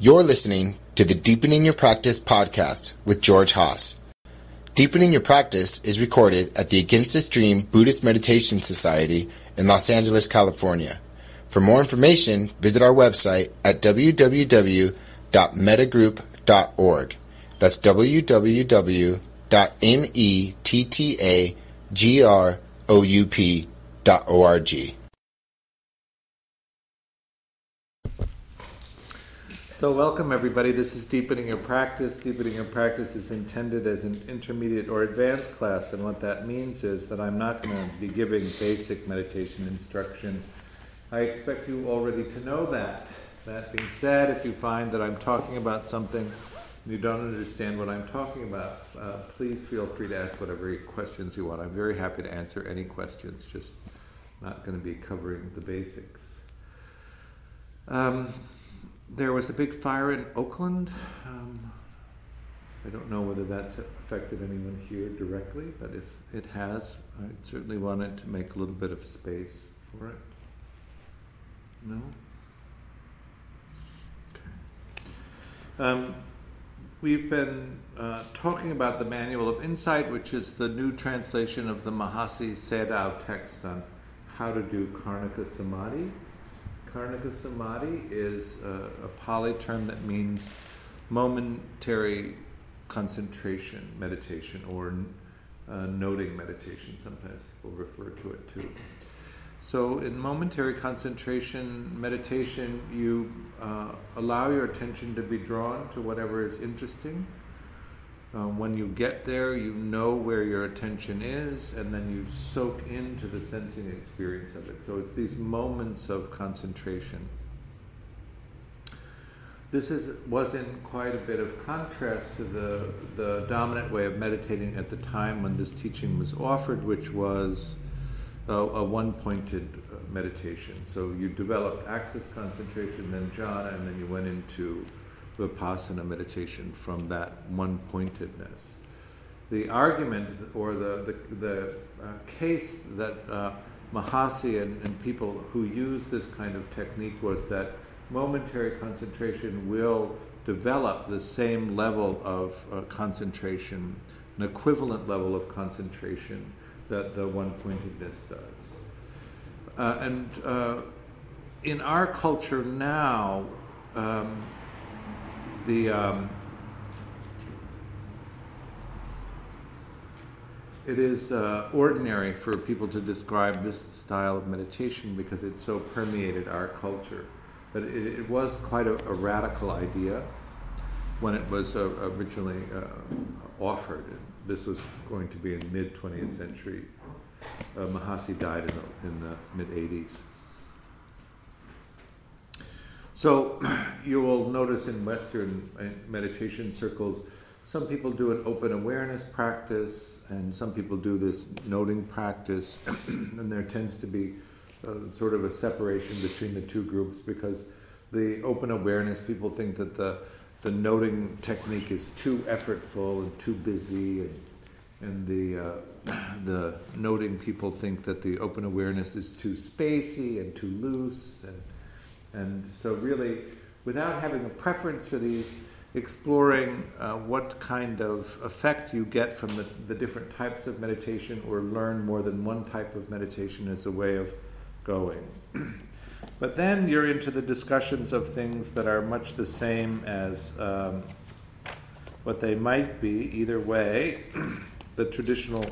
You're listening to the Deepening Your Practice podcast with George Haas. Deepening Your Practice is recorded at the Against the Stream Buddhist Meditation Society in Los Angeles, California. For more information, visit our website at www.mettagroup.org. That's www.mettagroup.org. So, welcome everybody. This is Deepening Your Practice. Deepening Your Practice is intended as an intermediate or advanced class, and what that means is that I'm not going to be giving basic meditation instruction. I expect you already to know that. That being said, if you find that I'm talking about something and you don't understand what I'm talking about, uh, please feel free to ask whatever questions you want. I'm very happy to answer any questions, just not going to be covering the basics. Um, there was a big fire in Oakland. Um, I don't know whether that's affected anyone here directly, but if it has, I certainly wanted to make a little bit of space for it. No? Okay. Um, we've been uh, talking about the Manual of Insight, which is the new translation of the Mahasi Sayadaw text on how to do Khanika Samadhi. Khanika Samadhi is a, a Pali term that means momentary concentration meditation or uh, noting meditation. Sometimes people refer to it too. So, in momentary concentration meditation, you uh, allow your attention to be drawn to whatever is interesting. Um, when you get there, you know where your attention is, and then you soak into the sensing experience of it. So it's these moments of concentration. This is, was in quite a bit of contrast to the, the dominant way of meditating at the time when this teaching was offered, which was a, a one pointed uh, meditation. So you developed access concentration, then jhana, and then you went into vipassana meditation from that one pointedness. The argument or the, the, the uh, case that uh, Mahasi and, and people who use this kind of technique was that momentary concentration will develop the same level of uh, concentration, an equivalent level of concentration that the one pointedness does. Uh, and uh, in our culture now, um, the um, it is uh, ordinary for people to describe this style of meditation because it so permeated our culture. But it, it was quite a, a, radical idea when it was uh, originally uh, offered. This was going to be in the mid 20th century. Uh, Mahasi died in the, in the mid 80s. So you will notice in Western uh, meditation circles, some people do an open awareness practice, and some people do this noting practice, and there tends to be uh, sort of a separation between the two groups because the open awareness people think that the the noting technique is too effortful and too busy, and, and the uh, the noting people think that the open awareness is too spacey and too loose and and so, really, without having a preference for these, exploring uh, what kind of effect you get from the, the different types of meditation or learn more than one type of meditation is a way of going. but then you're into the discussions of things that are much the same as um, what they might be, either way, the traditional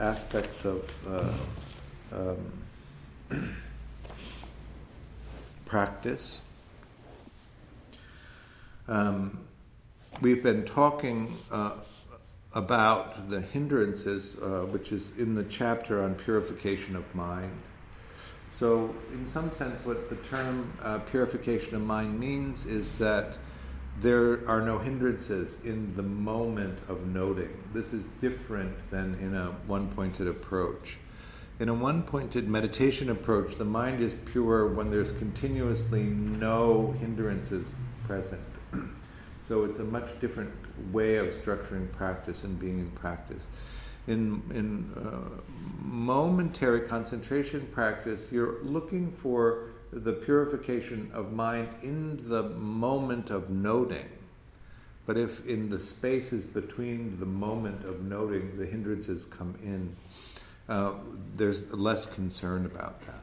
aspects of. Uh, um, practice. Um, we've been talking uh, about the hindrances, uh, which is in the chapter on purification of mind. So, in some sense, what the term uh, purification of mind means is that there are no hindrances in the moment of noting. This is different than in a one pointed approach. In a one pointed meditation approach, the mind is pure when there's continuously no hindrances present. so it's a much different way of structuring practice and being in practice. In, in uh, momentary concentration practice, you're looking for the purification of mind in the moment of noting. But if in the spaces between the moment of noting the hindrances come in, uh, there's less concern about that.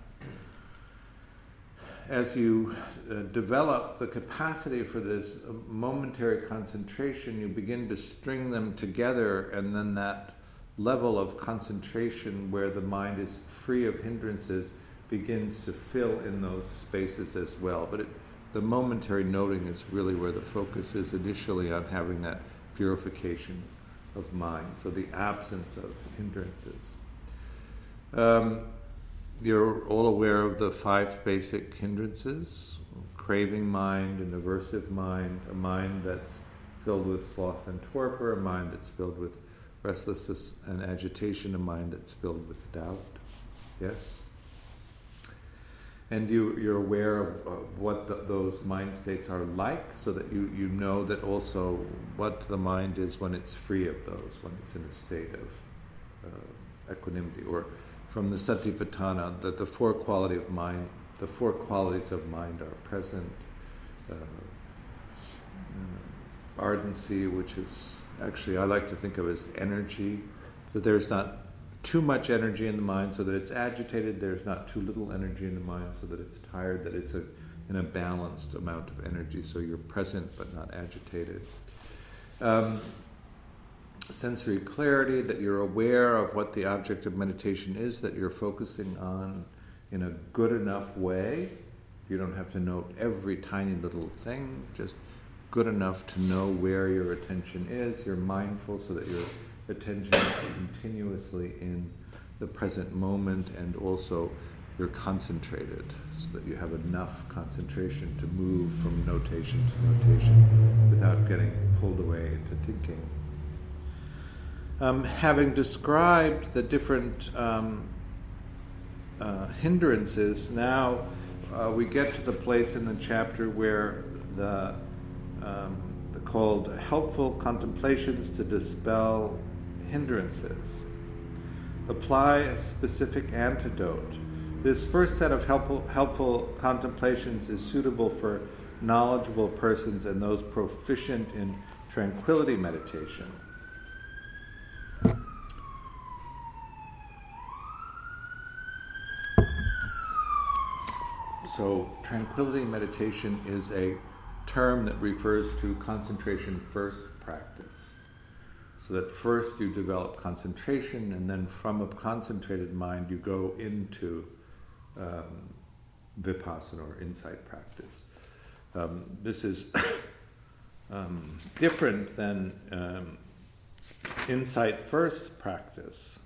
As you uh, develop the capacity for this momentary concentration, you begin to string them together, and then that level of concentration where the mind is free of hindrances begins to fill in those spaces as well. But it, the momentary noting is really where the focus is initially on having that purification of mind, so the absence of hindrances. Um, you're all aware of the five basic hindrances craving mind, an aversive mind, a mind that's filled with sloth and torpor, a mind that's filled with restlessness and agitation, a mind that's filled with doubt. Yes? and you, you're aware of, of what the, those mind states are like so that you, you know that also what the mind is when it's free of those, when it's in a state of uh, equanimity. Or from the Satipatthana, that the four quality of mind, the four qualities of mind are present. Uh, uh, ardency, which is actually I like to think of as energy, that there's not too much energy in the mind so that it's agitated, there's not too little energy in the mind so that it's tired, that it's a, in a balanced amount of energy so you're present but not agitated. Um, sensory clarity, that you're aware of what the object of meditation is, that you're focusing on in a good enough way. You don't have to note every tiny little thing, just good enough to know where your attention is. You're mindful so that you're attention continuously in the present moment and also you're concentrated so that you have enough concentration to move from notation to notation without getting pulled away into thinking. Um, having described the different um, uh, hindrances, now uh, we get to the place in the chapter where the, um, the called helpful contemplations to dispel hindrances. Apply a specific antidote. This first set of helpful, helpful contemplations is suitable for knowledgeable persons and those proficient in tranquility meditation. So, tranquility meditation is a term that refers to concentration first practice. So that first you develop concentration, and then from a concentrated mind you go into um, vipassana or insight practice. Um, this is um, different than um, insight first practice.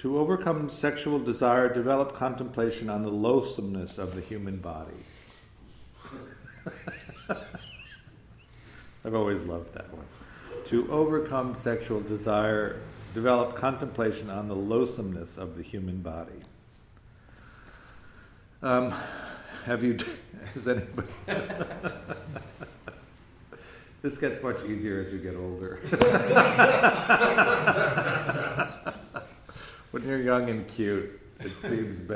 To overcome sexual desire, develop contemplation on the loathsomeness of the human body. I've always loved that one. To overcome sexual desire, develop contemplation on the loathsomeness of the human body. Um, have you? Has anybody? this gets much easier as you get older. When you're young and cute, it seems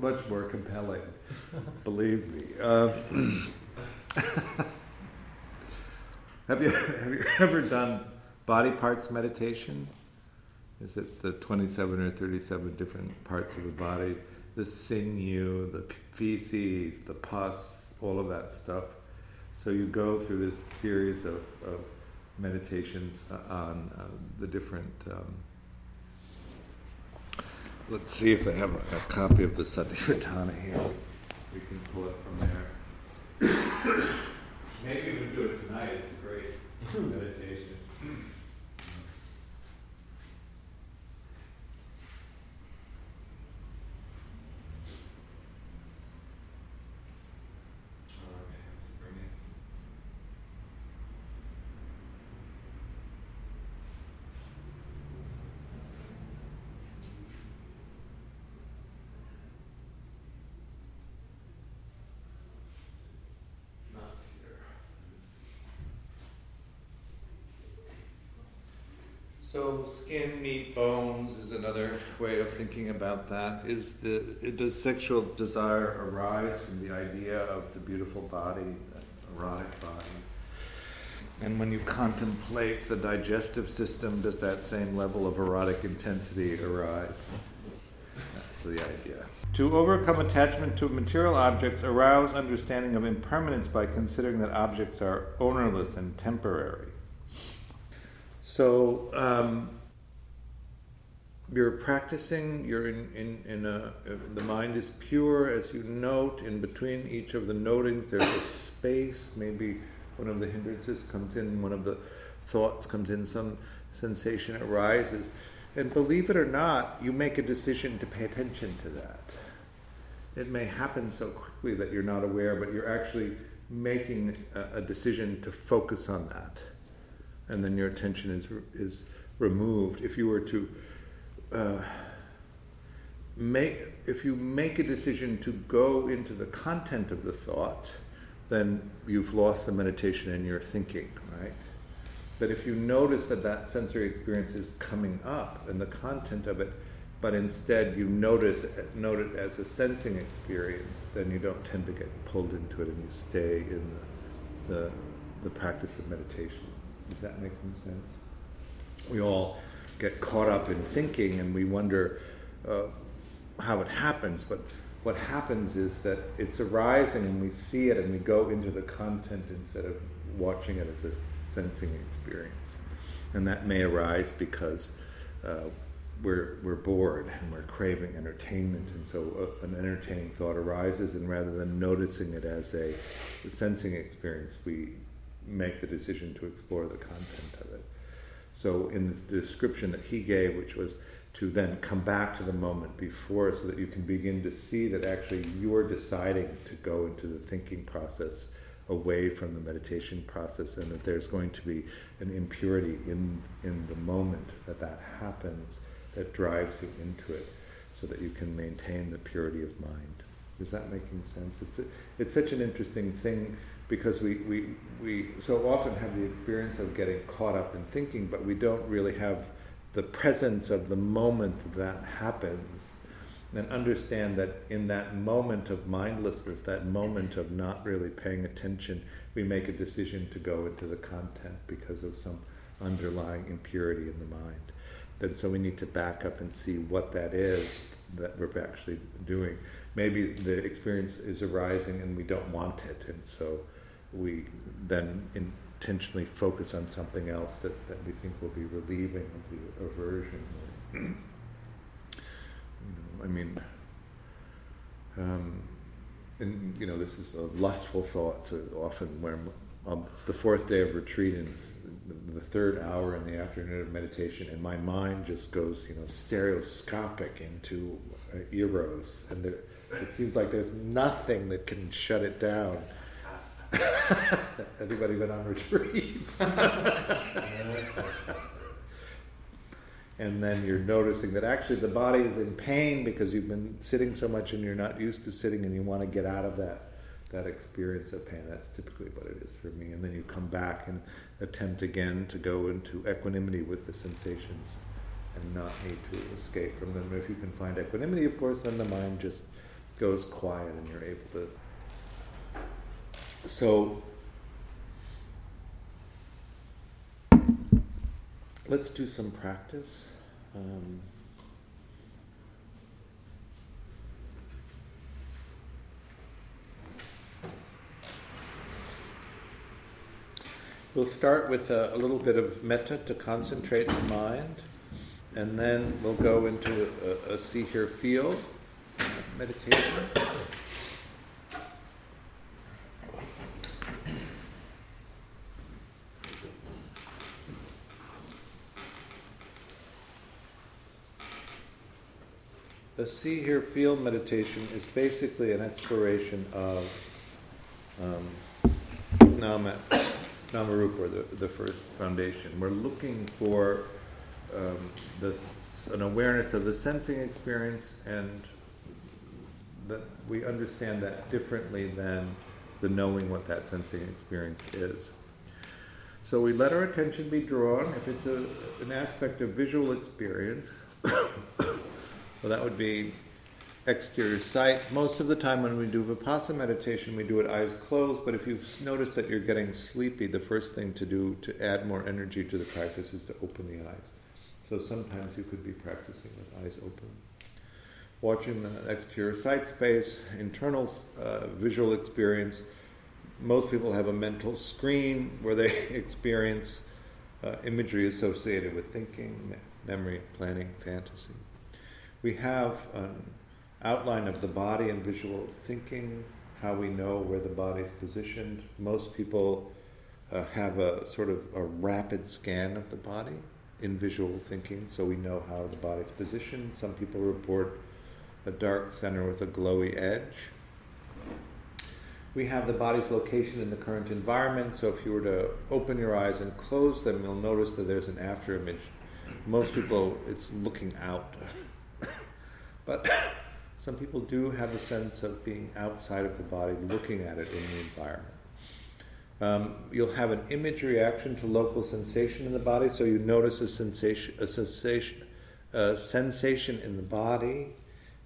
much more compelling. Believe me. Um, have you have you ever done body parts meditation? Is it the twenty-seven or thirty-seven different parts of the body? The sinew, the feces, the pus, all of that stuff. So you go through this series of, of meditations on uh, the different. Um, let's see if they have a, a copy of the Satipatthana here. We can pull it from there. Maybe we can do it tonight. It's a great meditation. So skin, meat, bones is another way of thinking about that. Is the does sexual desire arise from the idea of the beautiful body, the erotic body? And when you contemplate the digestive system, does that same level of erotic intensity arise? That's the idea. To overcome attachment to material objects, arouse understanding of impermanence by considering that objects are ownerless and temporary. So um, you're practicing. You're in in, in a the mind is pure as you note. In between each of the notings, there's a space. Maybe one of the hindrances comes in. One of the thoughts comes in. Some sensation arises, and believe it or not, you make a decision to pay attention to that. It may happen so quickly that you're not aware, but you're actually making a, a decision to focus on that and then your attention is is removed. If you were to uh, make, if you make a decision to go into the content of the thought, then you've lost the meditation in your thinking, right? But if you notice that that sensory experience is coming up and the content of it, but instead you notice note it as a sensing experience, then you don't tend to get pulled into it and you stay in the the, the practice of meditation. Does that make sense? We all get caught up in thinking and we wonder uh, how it happens, but what happens is that it's arising and we see it and we go into the content instead of watching it as a sensing experience. And that may arise because uh, we're, we're bored and we're craving entertainment, and so uh, an entertaining thought arises, and rather than noticing it as a, a sensing experience, we make the decision to explore the content of it. So, in the description that he gave, which was to then come back to the moment before so that you can begin to see that actually you're deciding to go into the thinking process away from the meditation process and that there's going to be an impurity in, in the moment that that happens that drives you into it so that you can maintain the purity of mind. Is that making sense? It's, a, it's such an interesting thing because we, we, we so often have the experience of getting caught up in thinking, but we don't really have the presence of the moment that, happens and understand that in that moment of mindlessness, that moment of not really paying attention, we make a decision to go into the content because of some underlying impurity in the mind. And so we need to back up and see what that is that we're actually doing. Maybe the experience is arising and we don't want it, and so we then intentionally focus on something else that, that we think will be relieving of the aversion. you know, I mean, um, and you know, this is a lustful thought. So often, when um, it's the fourth day of retreat and the third hour in the afternoon of meditation, and my mind just goes, you know, stereoscopic into uh, eros, and there, it seems like there's nothing that can shut it down. Everybody went on retreat. and then you're noticing that actually the body is in pain because you've been sitting so much and you're not used to sitting and you want to get out of that that experience of pain. That's typically what it is for me. And then you come back and attempt again to go into equanimity with the sensations and not need to escape from them. If you can find equanimity, of course, then the mind just goes quiet and you're able to so let's do some practice. Um, we'll start with a, a, little bit of metta to concentrate the mind, and then we'll go into a, a see, hear, feel meditation. The see, hear, feel meditation is basically an exploration of um, nama, Namarupa, the, the first foundation. We're looking for um, this, an awareness of the sensing experience and that we understand that differently than the knowing what that sensing experience is. So we let our attention be drawn. If it's a, an aspect of visual experience, well, that would be exterior sight. Most of the time when we do Vipassana meditation, we do it eyes closed, but if you've noticed that you're getting sleepy, the first thing to do to add more energy to the practice is to open the eyes. So sometimes you could be practicing with eyes open. Watching the exterior sight space, internal uh, visual experience. Most people have a mental screen where they experience uh, imagery associated with thinking, memory, planning, fantasy. We have an outline of the body and visual thinking, how we know where the body is positioned. Most people uh, have a sort of a rapid scan of the body in visual thinking, so we know how the body's positioned. Some people report a dark center with a glowy edge. We have the body's location in the current environment, so if you were to open your eyes and close them, you'll notice that there's an after image. Most people, it's looking out. But some people do have a sense of being outside of the body, looking at it in the environment. Um, you'll have an image reaction to local sensation in the body, so you notice a sensation, a sensation, a sensation in the body,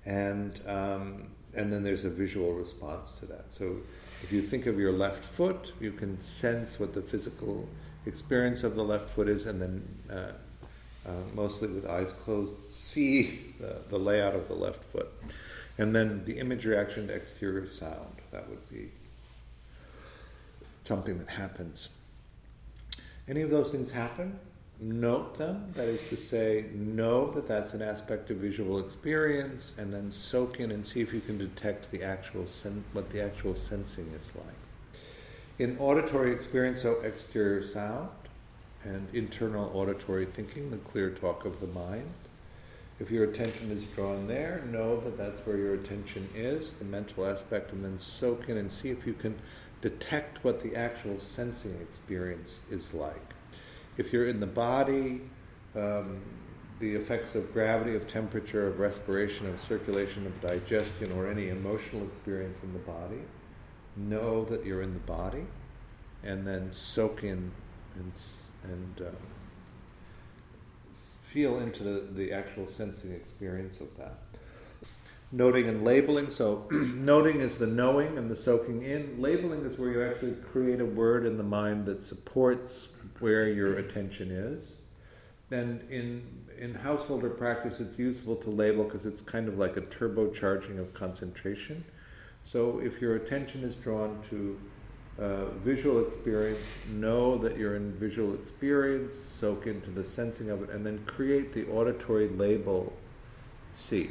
and um, and then there's a visual response to that. So if you think of your left foot, you can sense what the physical experience of the left foot is, and then uh, uh, mostly with eyes closed, see the, the layout of the left foot. And then the image reaction to exterior sound, that would be something that happens. Any of those things happen? Note them, that is to say, know that that's an aspect of visual experience, and then soak in and see if you can detect the actual sen- what the actual sensing is like. In auditory experience, so exterior sound and internal auditory thinking, the clear talk of the mind. If your attention is drawn there, know that that's where your attention is, the mental aspect, and then soak in and see if you can detect what the actual sensing experience is like. If you're in the body, um, the effects of gravity, of temperature, of respiration, of circulation, of digestion, or any emotional experience in the body, know that you're in the body, and then soak in and, and um, feel into the, the actual sensing experience of that. Noting and labeling. So, noting is the knowing and the soaking in. Labeling is where you actually create a word in the mind that supports where your attention is. And in in householder practice, it's useful to label because it's kind of like a turbocharging of concentration. So, if your attention is drawn to uh, visual experience, know that you're in visual experience, soak into the sensing of it, and then create the auditory label see.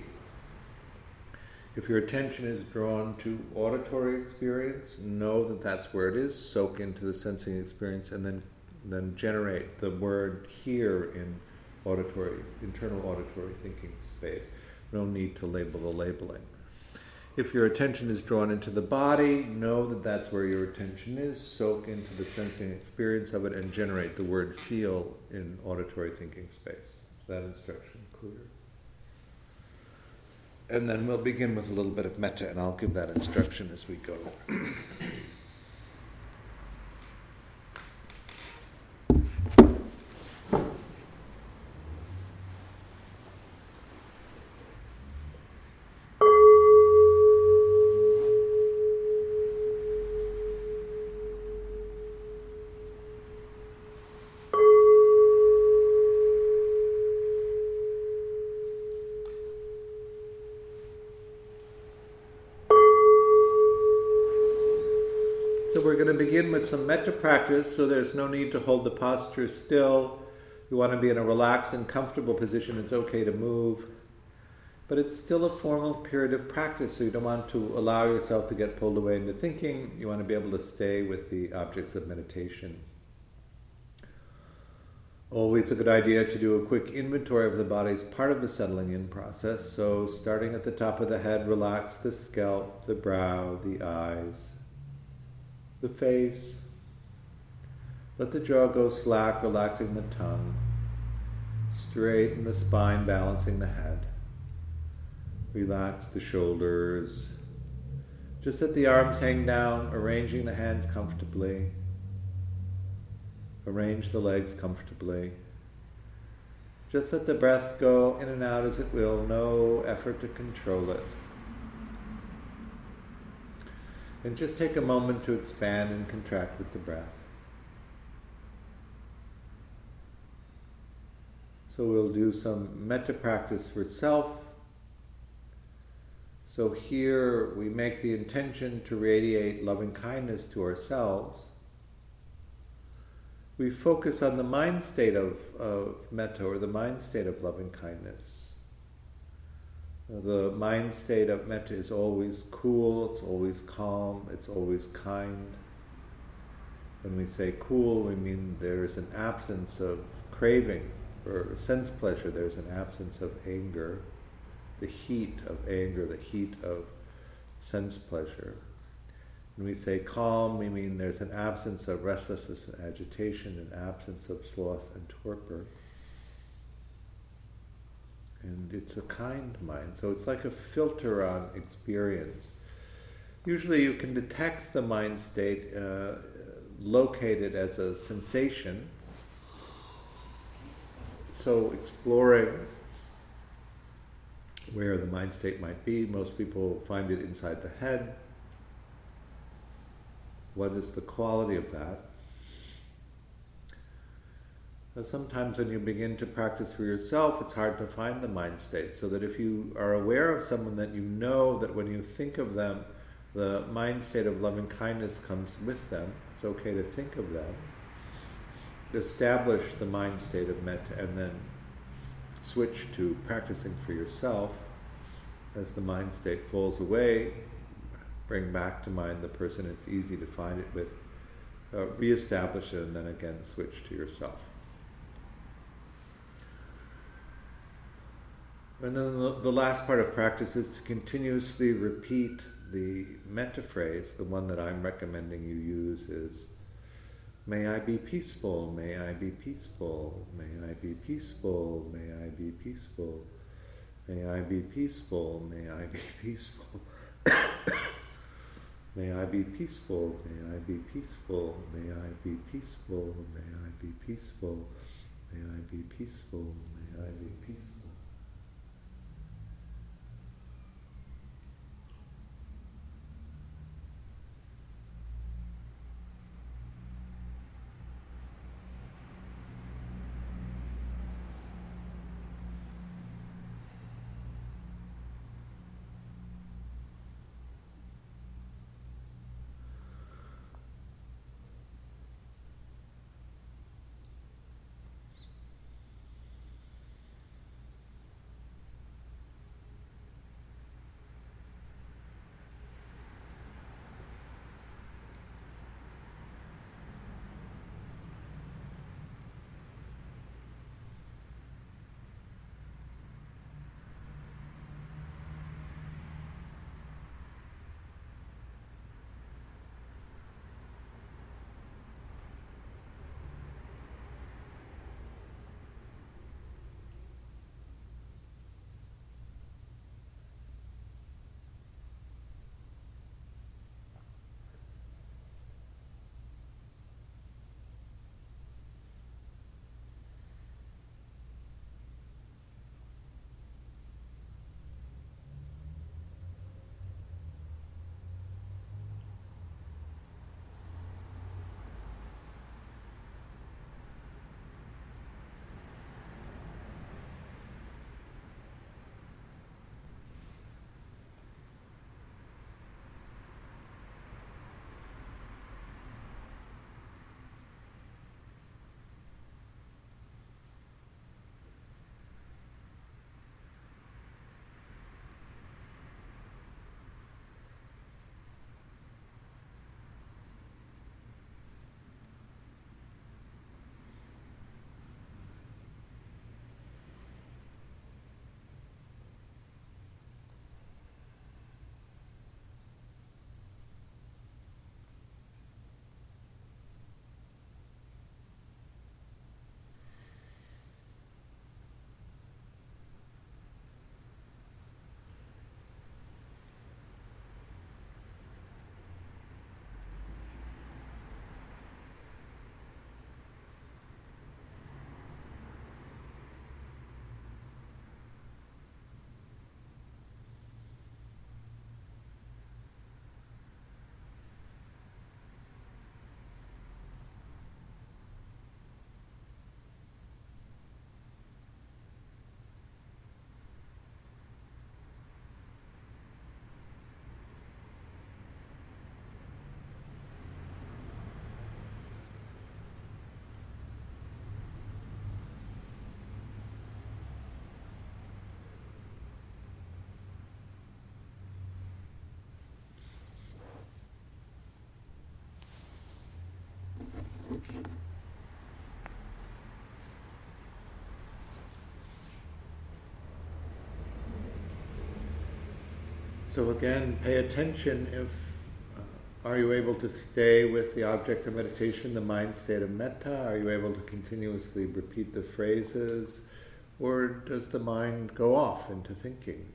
If your attention is drawn to auditory experience, know that that's where it is, soak into the sensing experience, and then, then generate the word hear in auditory, internal auditory thinking space. No need to label the labeling. If your attention is drawn into the body, know that that's where your attention is. Soak into the sensing experience of it and generate the word feel in auditory thinking space. That instruction clear? And then we'll begin with a little bit of metta, and I'll give that instruction as we go. we're going to begin with some metta practice, so there's no need to hold the posture still. You want to be in a relaxed and comfortable position. It's okay to move. But it's still a formal period of practice, so you don't want to allow yourself to get pulled away into thinking. You want to be able to stay with the objects of meditation. Always a good idea to do a quick inventory of the body as part of the settling in process. So, starting at the top of the head, relax the scalp, the brow, the eyes the face. Let the jaw go slack, relaxing the tongue. Straighten the spine, balancing the head. Relax the shoulders. Just let the arms hang down, arranging the hands comfortably. Arrange the legs comfortably. Just let the breath go in and out as it will, no effort to control it. And just take a moment to expand and contract with the breath. So we'll do some metta practice for self. So here we make the intention to radiate loving kindness to ourselves we focus on the mind state of, of metta or the mind state of loving kindness. The mind state of metta is always cool, it's always calm, it's always kind. When we say cool, we mean there's an absence of craving or sense pleasure, there's an absence of anger, the heat of anger, the heat of sense pleasure. When we say calm, we mean there's an absence of restlessness and agitation, an absence of sloth and torpor. And it's a kind mind, so it's like a filter on experience. Usually you can detect the mind state uh, located as a sensation. So exploring where the mind state might be, most people find it inside the head what is the quality of that? Sometimes when you begin to practice for yourself, it's hard to find the mind state. So that if you are aware of someone that you know that when you think of them, the mind state of loving kindness comes with them, it's okay to think of them. Establish the mind state of metta and then switch to practicing for yourself. As the mind state falls away, bring back to mind the person it's easy to find it with, uh, reestablish it, and then again switch to yourself. And then the, last part of practice is to continuously repeat the metta phrase. The one that I'm recommending you use is May I be peaceful, may I be peaceful, may I be peaceful, may I be peaceful, may I be peaceful, may I be peaceful. May I be peaceful, may I be peaceful, may I be peaceful, may I be peaceful, may I be peaceful, may I be peaceful. So again, pay attention if uh, are you able to stay with the object of meditation, the mind state of metta? Are you able to continuously repeat the phrases? Or does the mind go off into thinking?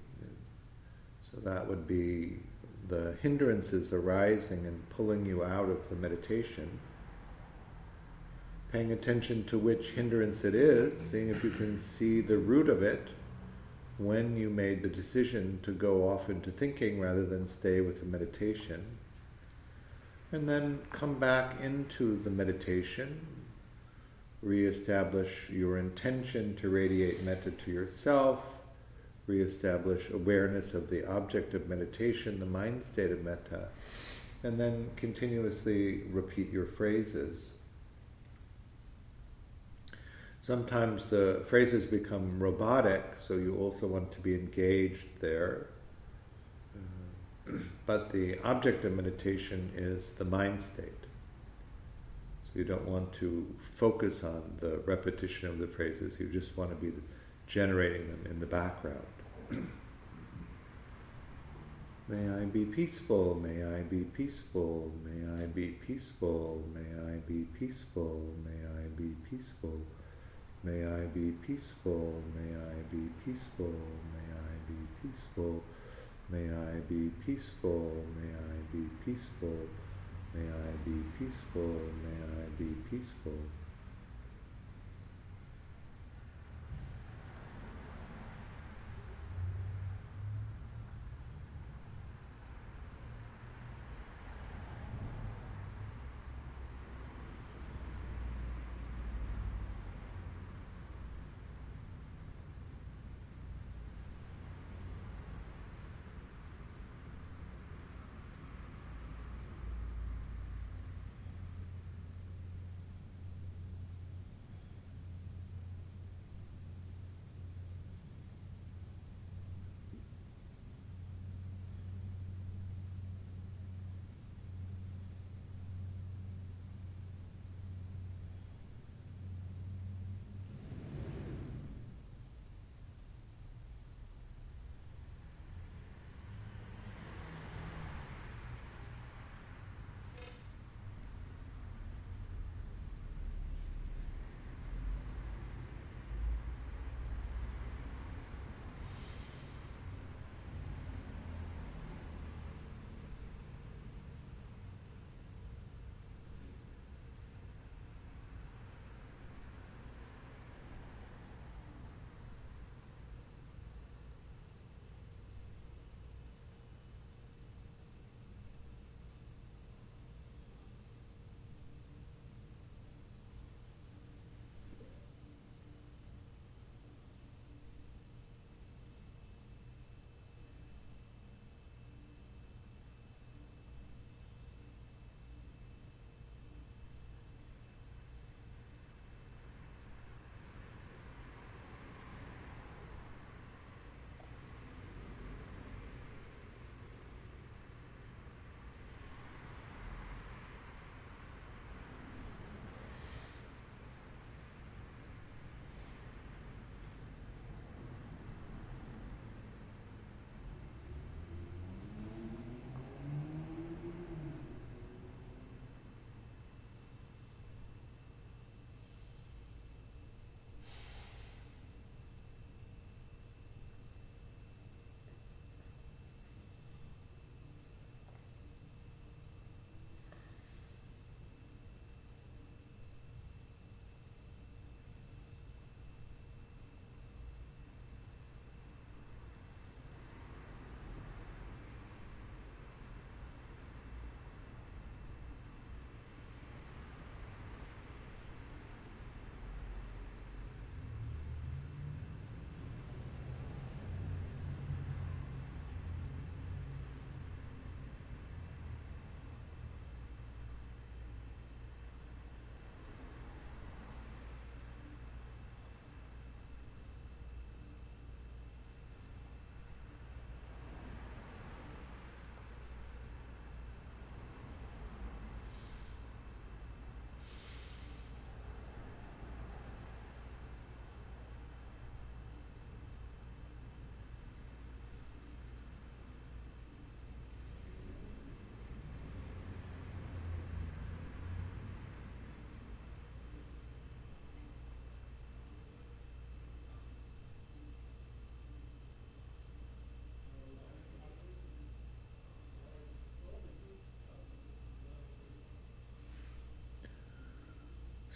So that would be the hindrances arising and pulling you out of the meditation. Paying attention to which hindrance it is, seeing if you can see the root of it when you made the decision to go off into thinking rather than stay with the meditation. And then come back into the meditation, reestablish your intention to radiate metta to yourself, reestablish awareness of the object of meditation, the mind state of metta, and then continuously repeat your phrases. Sometimes the phrases become robotic, so you also want to be engaged there. Uh, but the object of meditation is the mind state. So you don't want to focus on the repetition of the phrases, you just want to be generating them in the background. may I be peaceful, may I be peaceful, may I be peaceful, may I be peaceful, may I be peaceful. May I be peaceful, may I be peaceful, may I be peaceful, may I be peaceful, may I be peaceful, may I be peaceful, may I be peaceful.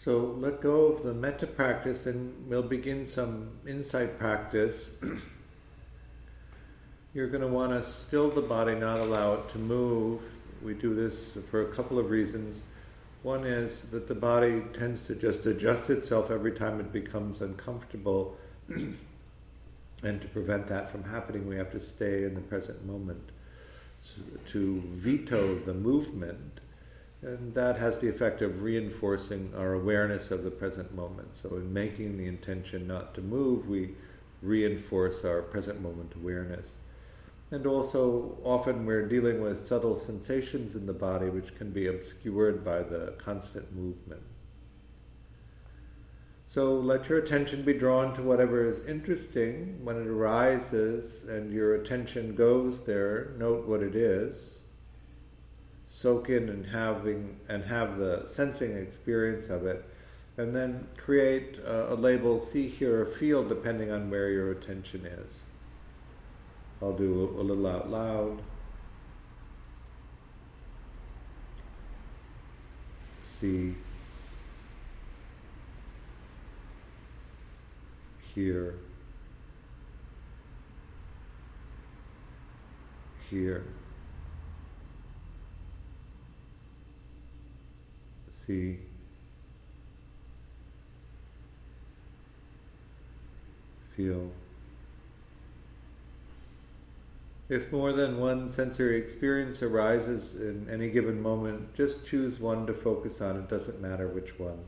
So let go of the metta practice and we'll begin some insight practice. You're going to want to still the body, not allow it to move. We do this for a couple of reasons. One is that the body tends to just adjust itself every time it becomes uncomfortable. and to prevent that from happening, we have to stay in the present moment. So to veto the movement and that has the effect of reinforcing our awareness of the present moment. So, in making the intention not to move, we reinforce our present moment awareness. And also, often we're dealing with subtle sensations in the body which can be obscured by the constant movement. So, let your attention be drawn to whatever is interesting. When it arises and your attention goes there, note what it is soak in and having and have the sensing experience of it, and then create a, a label see, hear, or feel depending on where your attention is. I'll do a, a little out loud. See, hear, hear. See. Feel. If more than one sensory experience arises in any given moment, just choose one to focus on. It doesn't matter which one.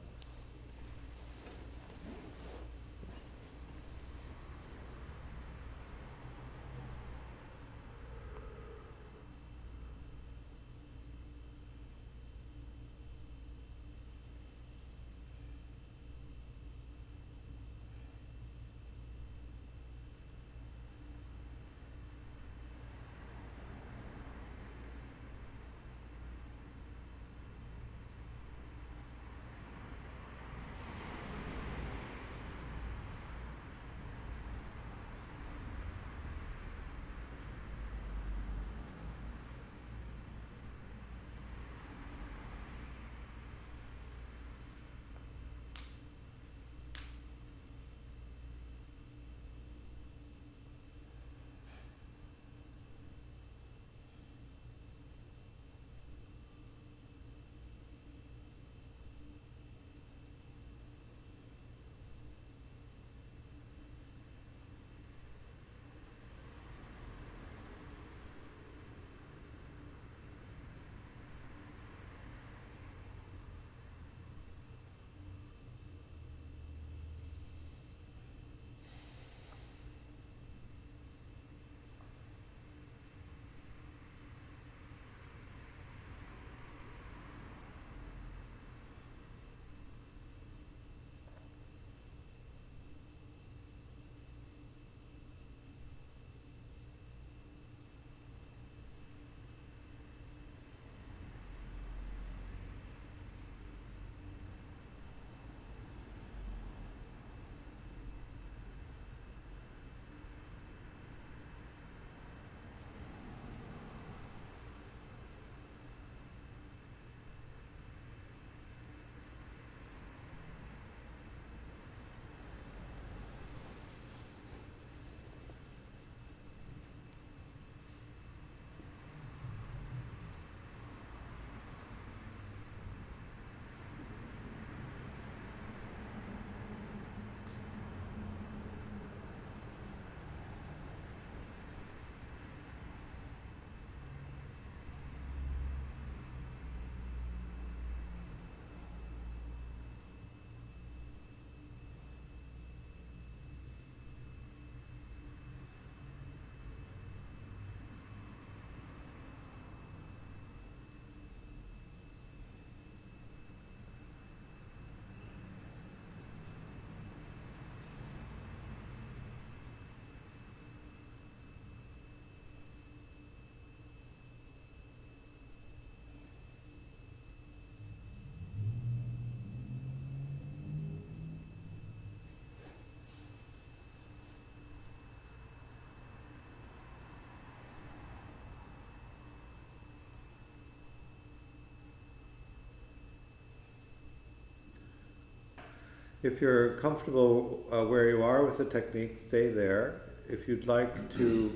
If you're comfortable uh, where you are with the technique, stay there. If you'd like to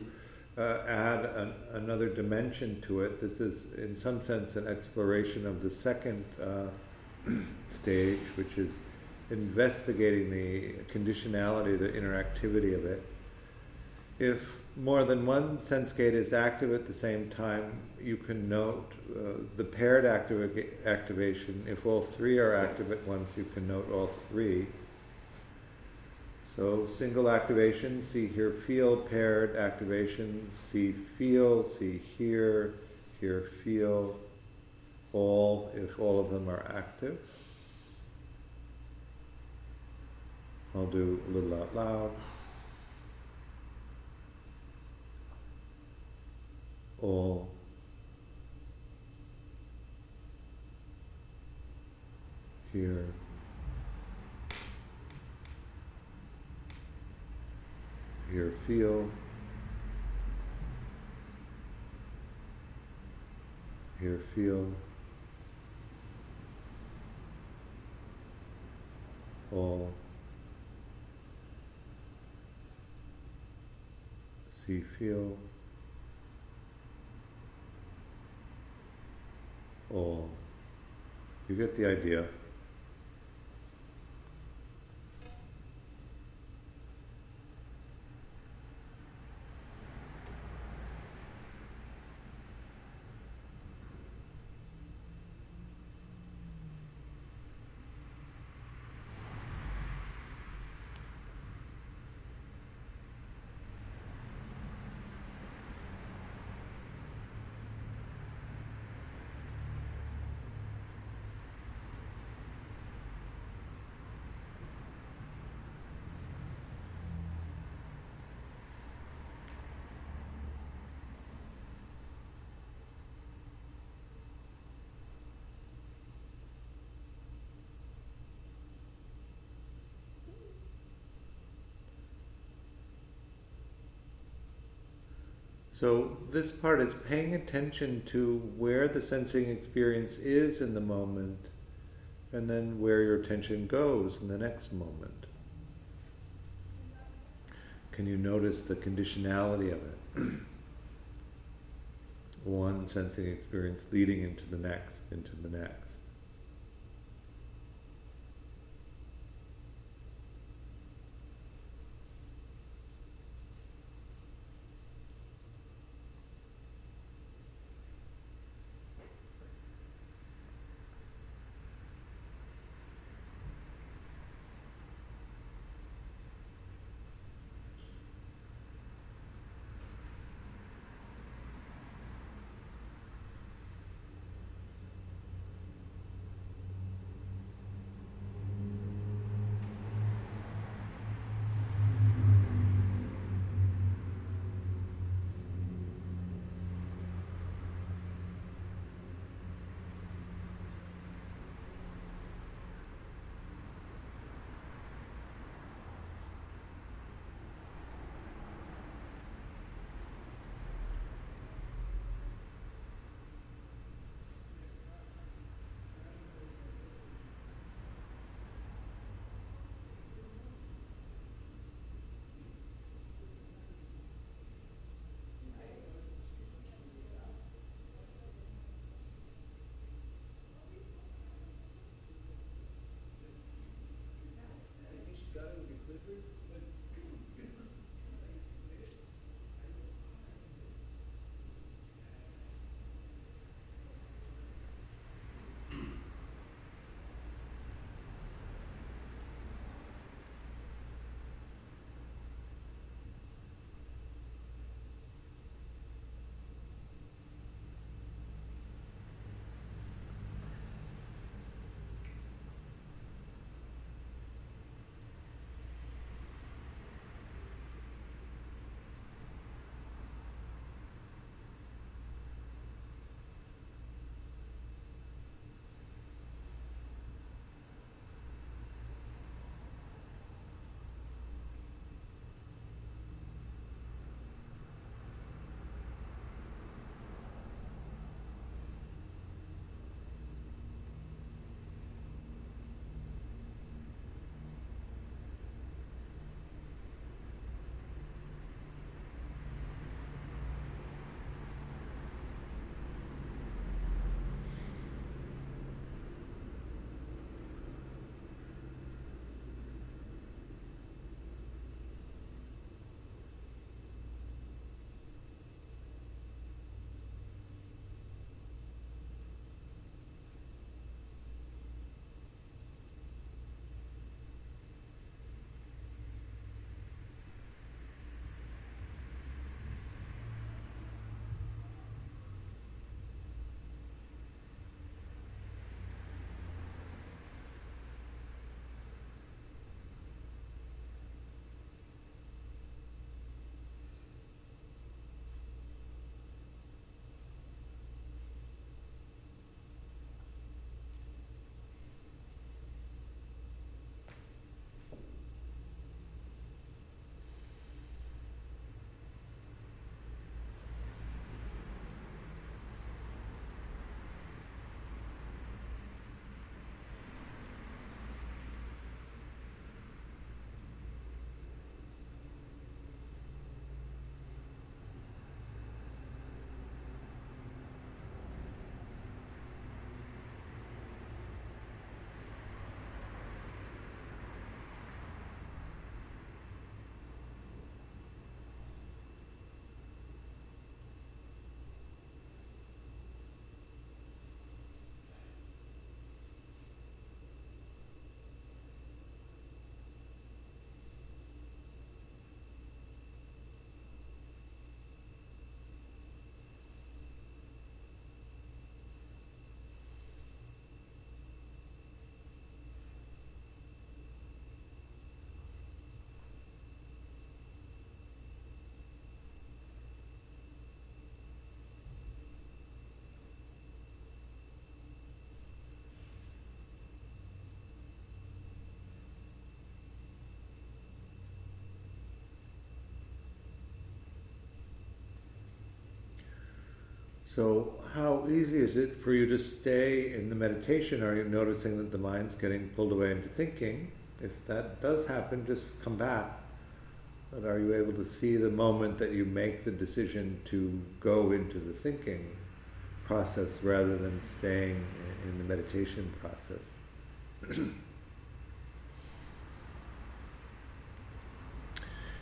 uh, add an, another dimension to it, this is in some sense an exploration of the second uh, stage, which is investigating the conditionality, the interactivity of it. If more than one sense gate is active at the same time, you can note uh, the paired activ- activation. If all three are active at once, you can note all three. So single activation, see, hear, feel, paired activation, see, feel, see, hear, hear, feel, all, if all of them are active. I'll do a little out loud. All. Hear. Hear, feel. Hear, feel. All. See, feel. All. You get the idea. So, this part is paying attention to where the sensing experience is in the moment and then where your attention goes in the next moment. Can you notice the conditionality of it? One sensing experience leading into the next, into the next. So, how easy is it for you to stay in the meditation? Are you noticing that the mind's getting pulled away into thinking? If that does happen, just come back. But are you able to see the moment that you make the decision to go into the thinking process rather than staying in the meditation process?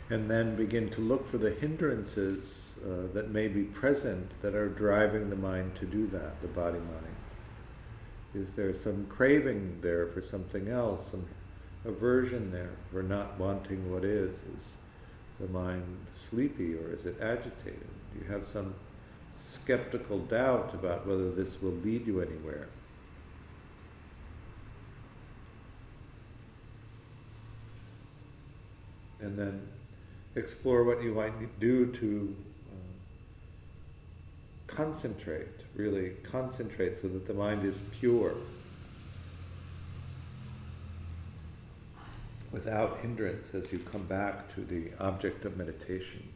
and then begin to look for the hindrances uh, that may be present that are driving the mind to do that, the body mind. Is there some craving there for something else, some aversion there for not wanting what is? Is the mind sleepy or is it agitated? Do you have some skeptical doubt about whether this will lead you anywhere? And then explore what you might do to uh, concentrate, really concentrate so that the mind is pure without hindrance as you come back to the object of meditation.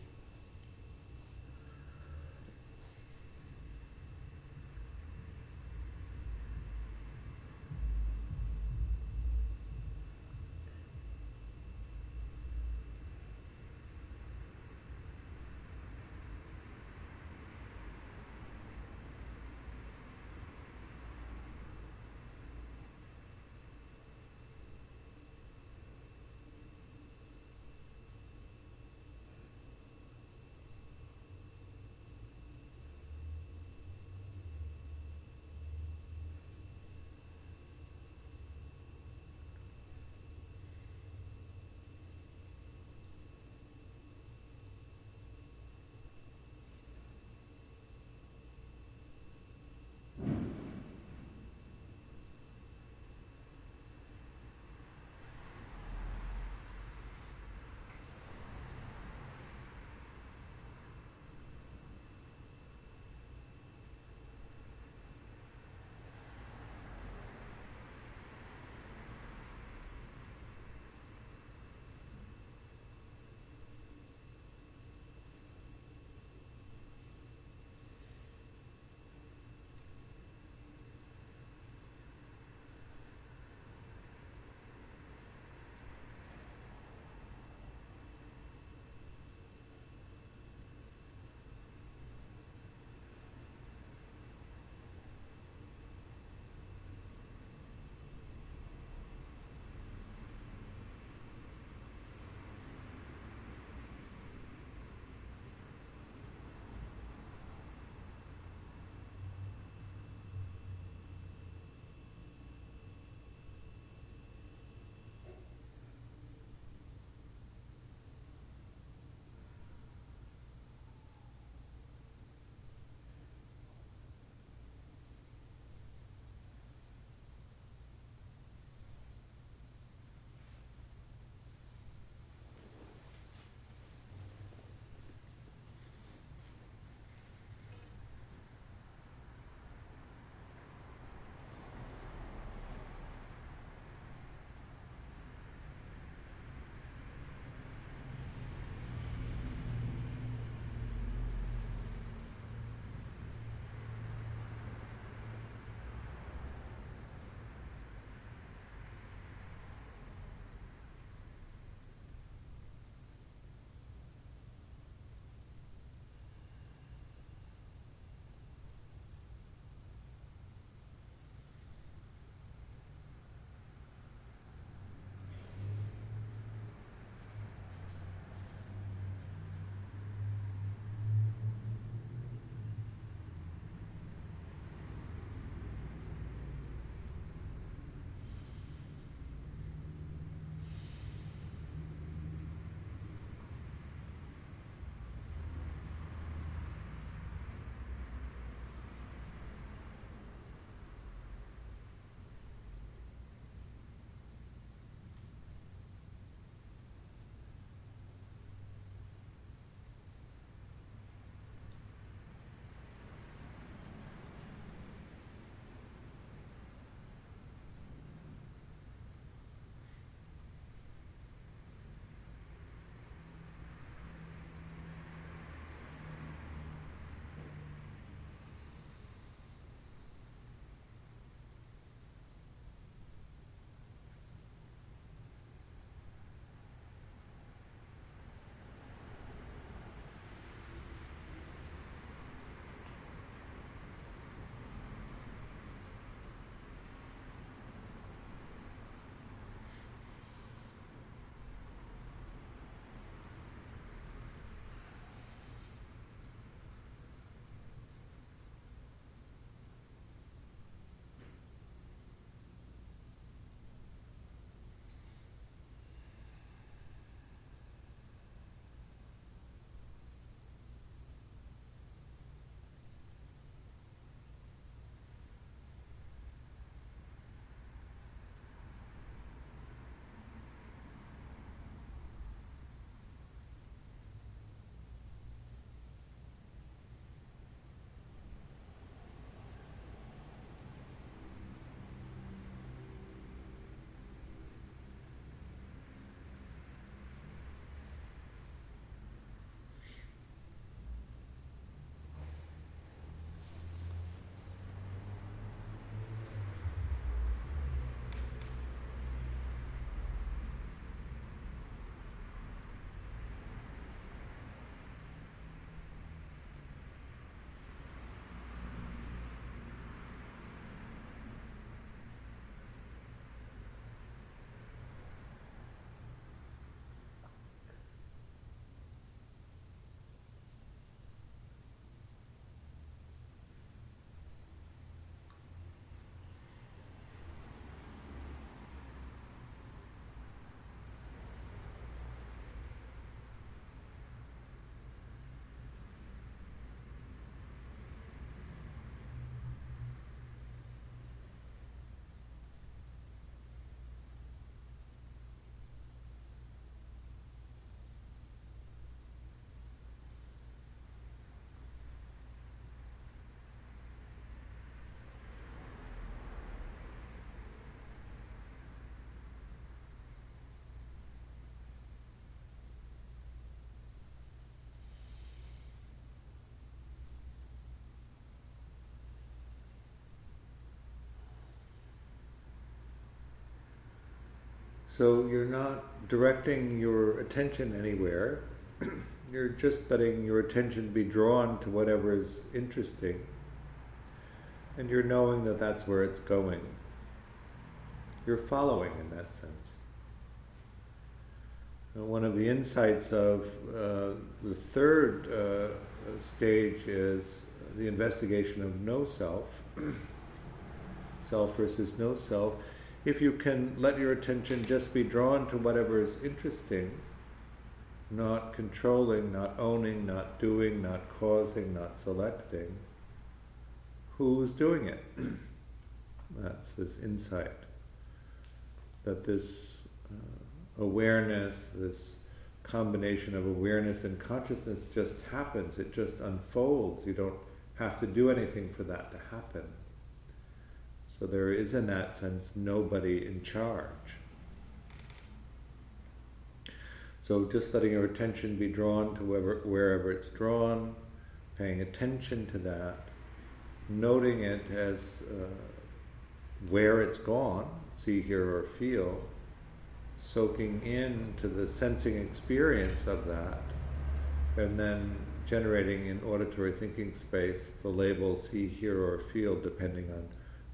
So you're not directing your attention anywhere. you're just letting your attention be drawn to whatever is interesting. And you're knowing that that's where it's going. You're following in that sense. One of the insights of uh, the third uh, stage is the investigation of no self, self versus no self. If you can let your attention just be drawn to whatever is interesting, not controlling, not owning, not doing, not causing, not selecting, who's doing it? That's this insight that this uh, awareness, this combination of awareness and consciousness just happens, it just unfolds. You don't have to do anything for that to happen. So there is, in that sense, nobody in charge. So just letting your attention be drawn to wherever, wherever it's drawn, paying attention to that, noting it as uh, where it's gone, see, hear, or feel, soaking into the sensing experience of that, and then generating in auditory thinking space the label see, hear, or feel depending on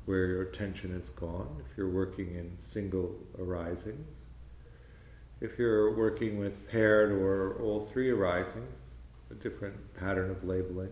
where your attention is gone. If you're working in single arisings, if you're working with paired or all three arisings, a different pattern of labeling.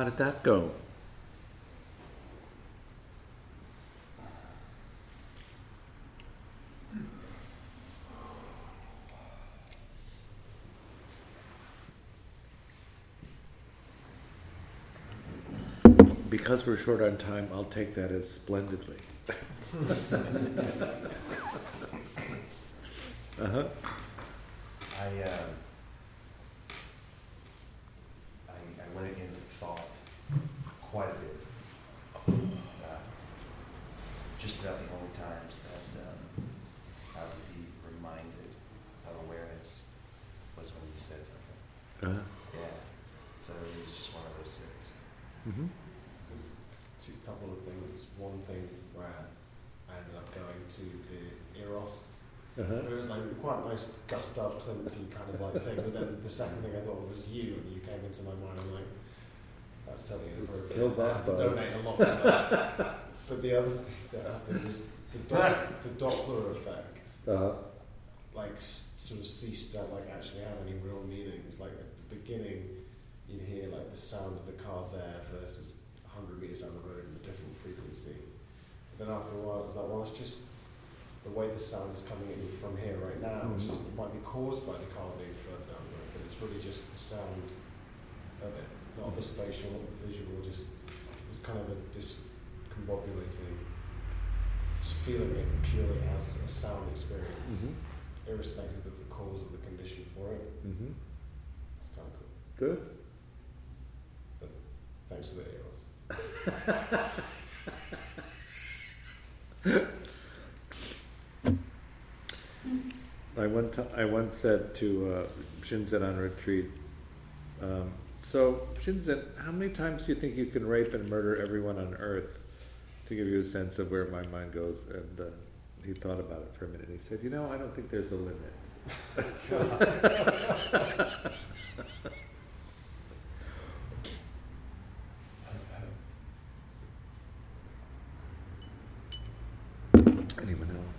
How did that go? Because we're short on time, I'll take that as splendidly. uh-huh. I, uh, I, I went into thought quite a bit. Uh, just about the only times that um, I would be reminded of awareness was when you said something. Uh-huh. Yeah. So it was just one of those sits. Mm-hmm. There's two couple of things. One thing where I ended up going to the Eros. Uh-huh. It was like quite a nice Gustav Klimt kind of like thing. But then the second thing I thought was you, and you came into my mind. I'm like, that's totally inappropriate. still I have to donate a lot but the other thing that happened was the, the Doppler effect. Uh-huh. like sort of ceased to like actually have any real meanings. Like at the beginning, you'd hear like the sound of the car there versus 100 meters down the road in a different frequency. But then after a while, it's like, well, it's just the way the sound is coming at you from here right now. It's just it might be caused by the car being further down the road, but it's really just the sound of it, not the spatial, not the visual. Just it's kind of a discombobulating feeling it purely as a sound experience Mm-hmm. irrespective cause of the condition for it. Mm-hmm. It's kind of cool. Good. But Thanks for the eros. I one I once said to uh, Shinzen on retreat, um, so Shinzen, how many times do you think you can rape and murder everyone on earth? To give you a sense of where my mind goes, and uh, he thought about it for a minute. He said, "You know, I don't think there's a limit." Anyone else?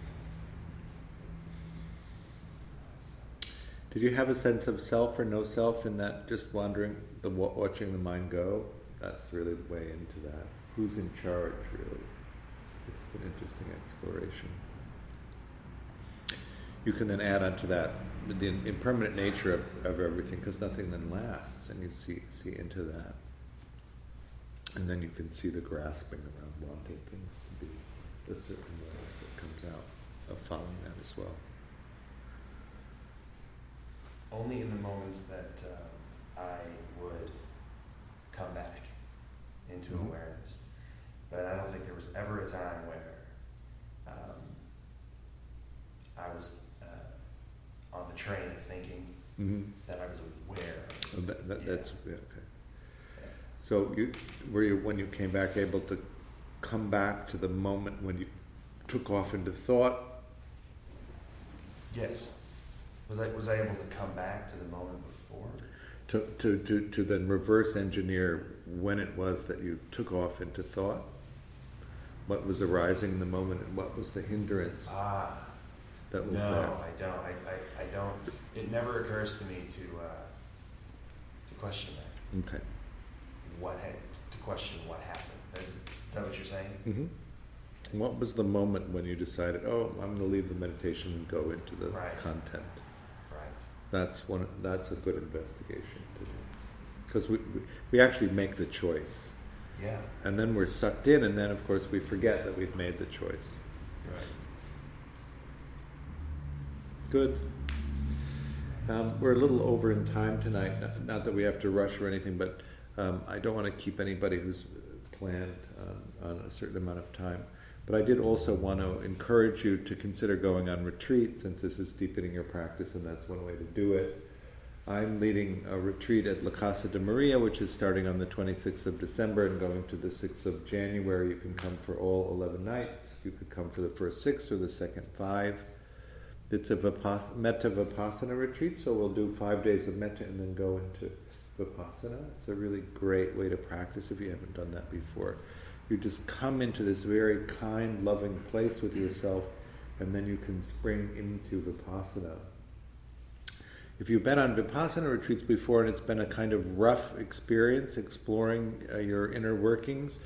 Did you have a sense of self or no self in that just wandering, the watching the mind go? That's really the way into that. Who's in charge, really? It's an interesting exploration. You can then add onto that the impermanent nature of, of everything, because nothing then lasts, and you see see into that. And then you can see the grasping around wanting things to be a certain way that comes out of following that as well. Only in the moments that um, I would come back into Mhm. awareness. But I don't think there was ever a time where um, I was uh, on the train of thinking Mm-hmm. that I was aware of it. that, that, Yeah. That's yeah, okay. So you were you when you came back able to come back to the moment when you took off into thought? Yes. Was I, was I able to come back to the moment before? To, to, to, to then reverse engineer when it was that you took off into thought? What was arising in the moment and what was the hindrance Ah, that was no, there? I don't. I, I, I don't. It never occurs to me to uh, to question that. Okay. What had, to question what happened? Is, is that what you're saying? Mm-hmm. What was the moment when you decided, oh, I'm going to leave the meditation and go into the Right. content? Right. That's one. That's a good investigation to do, because we, we we actually make the choice, Yeah. and then we're sucked in, and then of course we forget that we've made the choice. Right. Good. Um, we're a little over in time tonight. Not, that we have to rush or anything, but um, I don't want to keep anybody who's planned on, on a certain amount of time. But I did also want to encourage you to consider going on retreat, since this is deepening your practice, and that's one way to do it. I'm leading a retreat at La Casa de Maria, which is starting on the 26th of December and going to the 6th of January. You can come for all 11 nights. You could come for the first six or the second five. It's a Vipass- Metta Vipassana retreat, so we'll do five days of Metta and then go into Vipassana. It's a really great way to practice if you haven't done that before. You just come into this very kind, loving place with yourself, and then you can spring into Vipassana. if you've been on Vipassana retreats before and it's been a kind of rough experience exploring uh, your inner workings,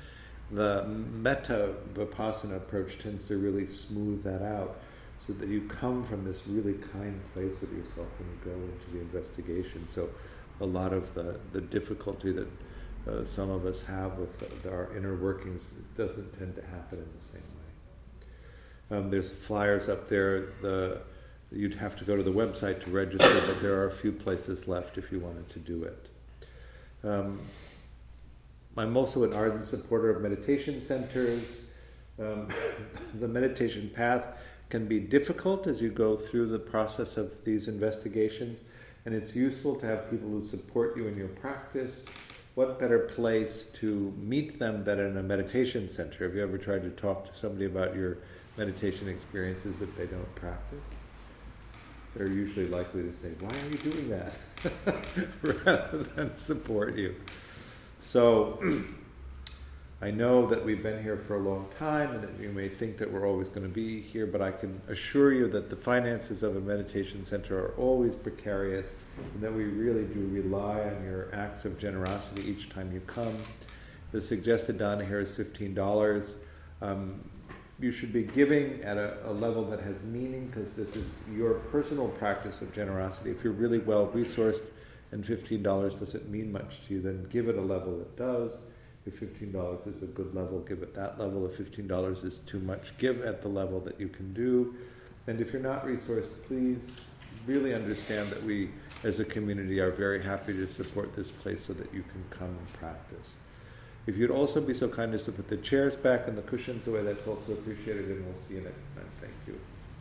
the metta Vipassana approach tends to really smooth that out so that you come from this really kind place of yourself when you go into the investigation. So a lot of the, the difficulty that uh, some of us have with the, our inner workings doesn't tend to happen in the same way. Um, there's flyers up there. The, you'd have to go to the website to register, but there are a few places left if you wanted to do it. Um, I'm also an ardent supporter of meditation centers. Um, the meditation path can be difficult as you go through the process of these investigations, and it's useful to have people who support you in your practice. What better place to meet them than in a meditation center? Have you ever tried to talk to somebody about your meditation experiences if they don't practice? They're usually likely to say, Why are you doing that? rather than support you. So, I know that we've been here for a long time and that you may think that we're always going to be here, but I can assure you that the finances of a meditation center are always precarious and that we really do rely on your acts of generosity each time you come. The suggested dana here is $15. Um, you should be giving at a, a level that has meaning because this is your personal practice of generosity. If you're really well resourced and $15 doesn't mean much to you, then give it a level that does. If $15 is a good level, give at that level. If $15 is too much, give at the level that you can do. And if you're not resourced, please really understand that we as a community are very happy to support this place so that you can come and practice. If you'd also be so kind as to put the chairs back and the cushions away, that's also appreciated, and we'll see you next time. Thank you.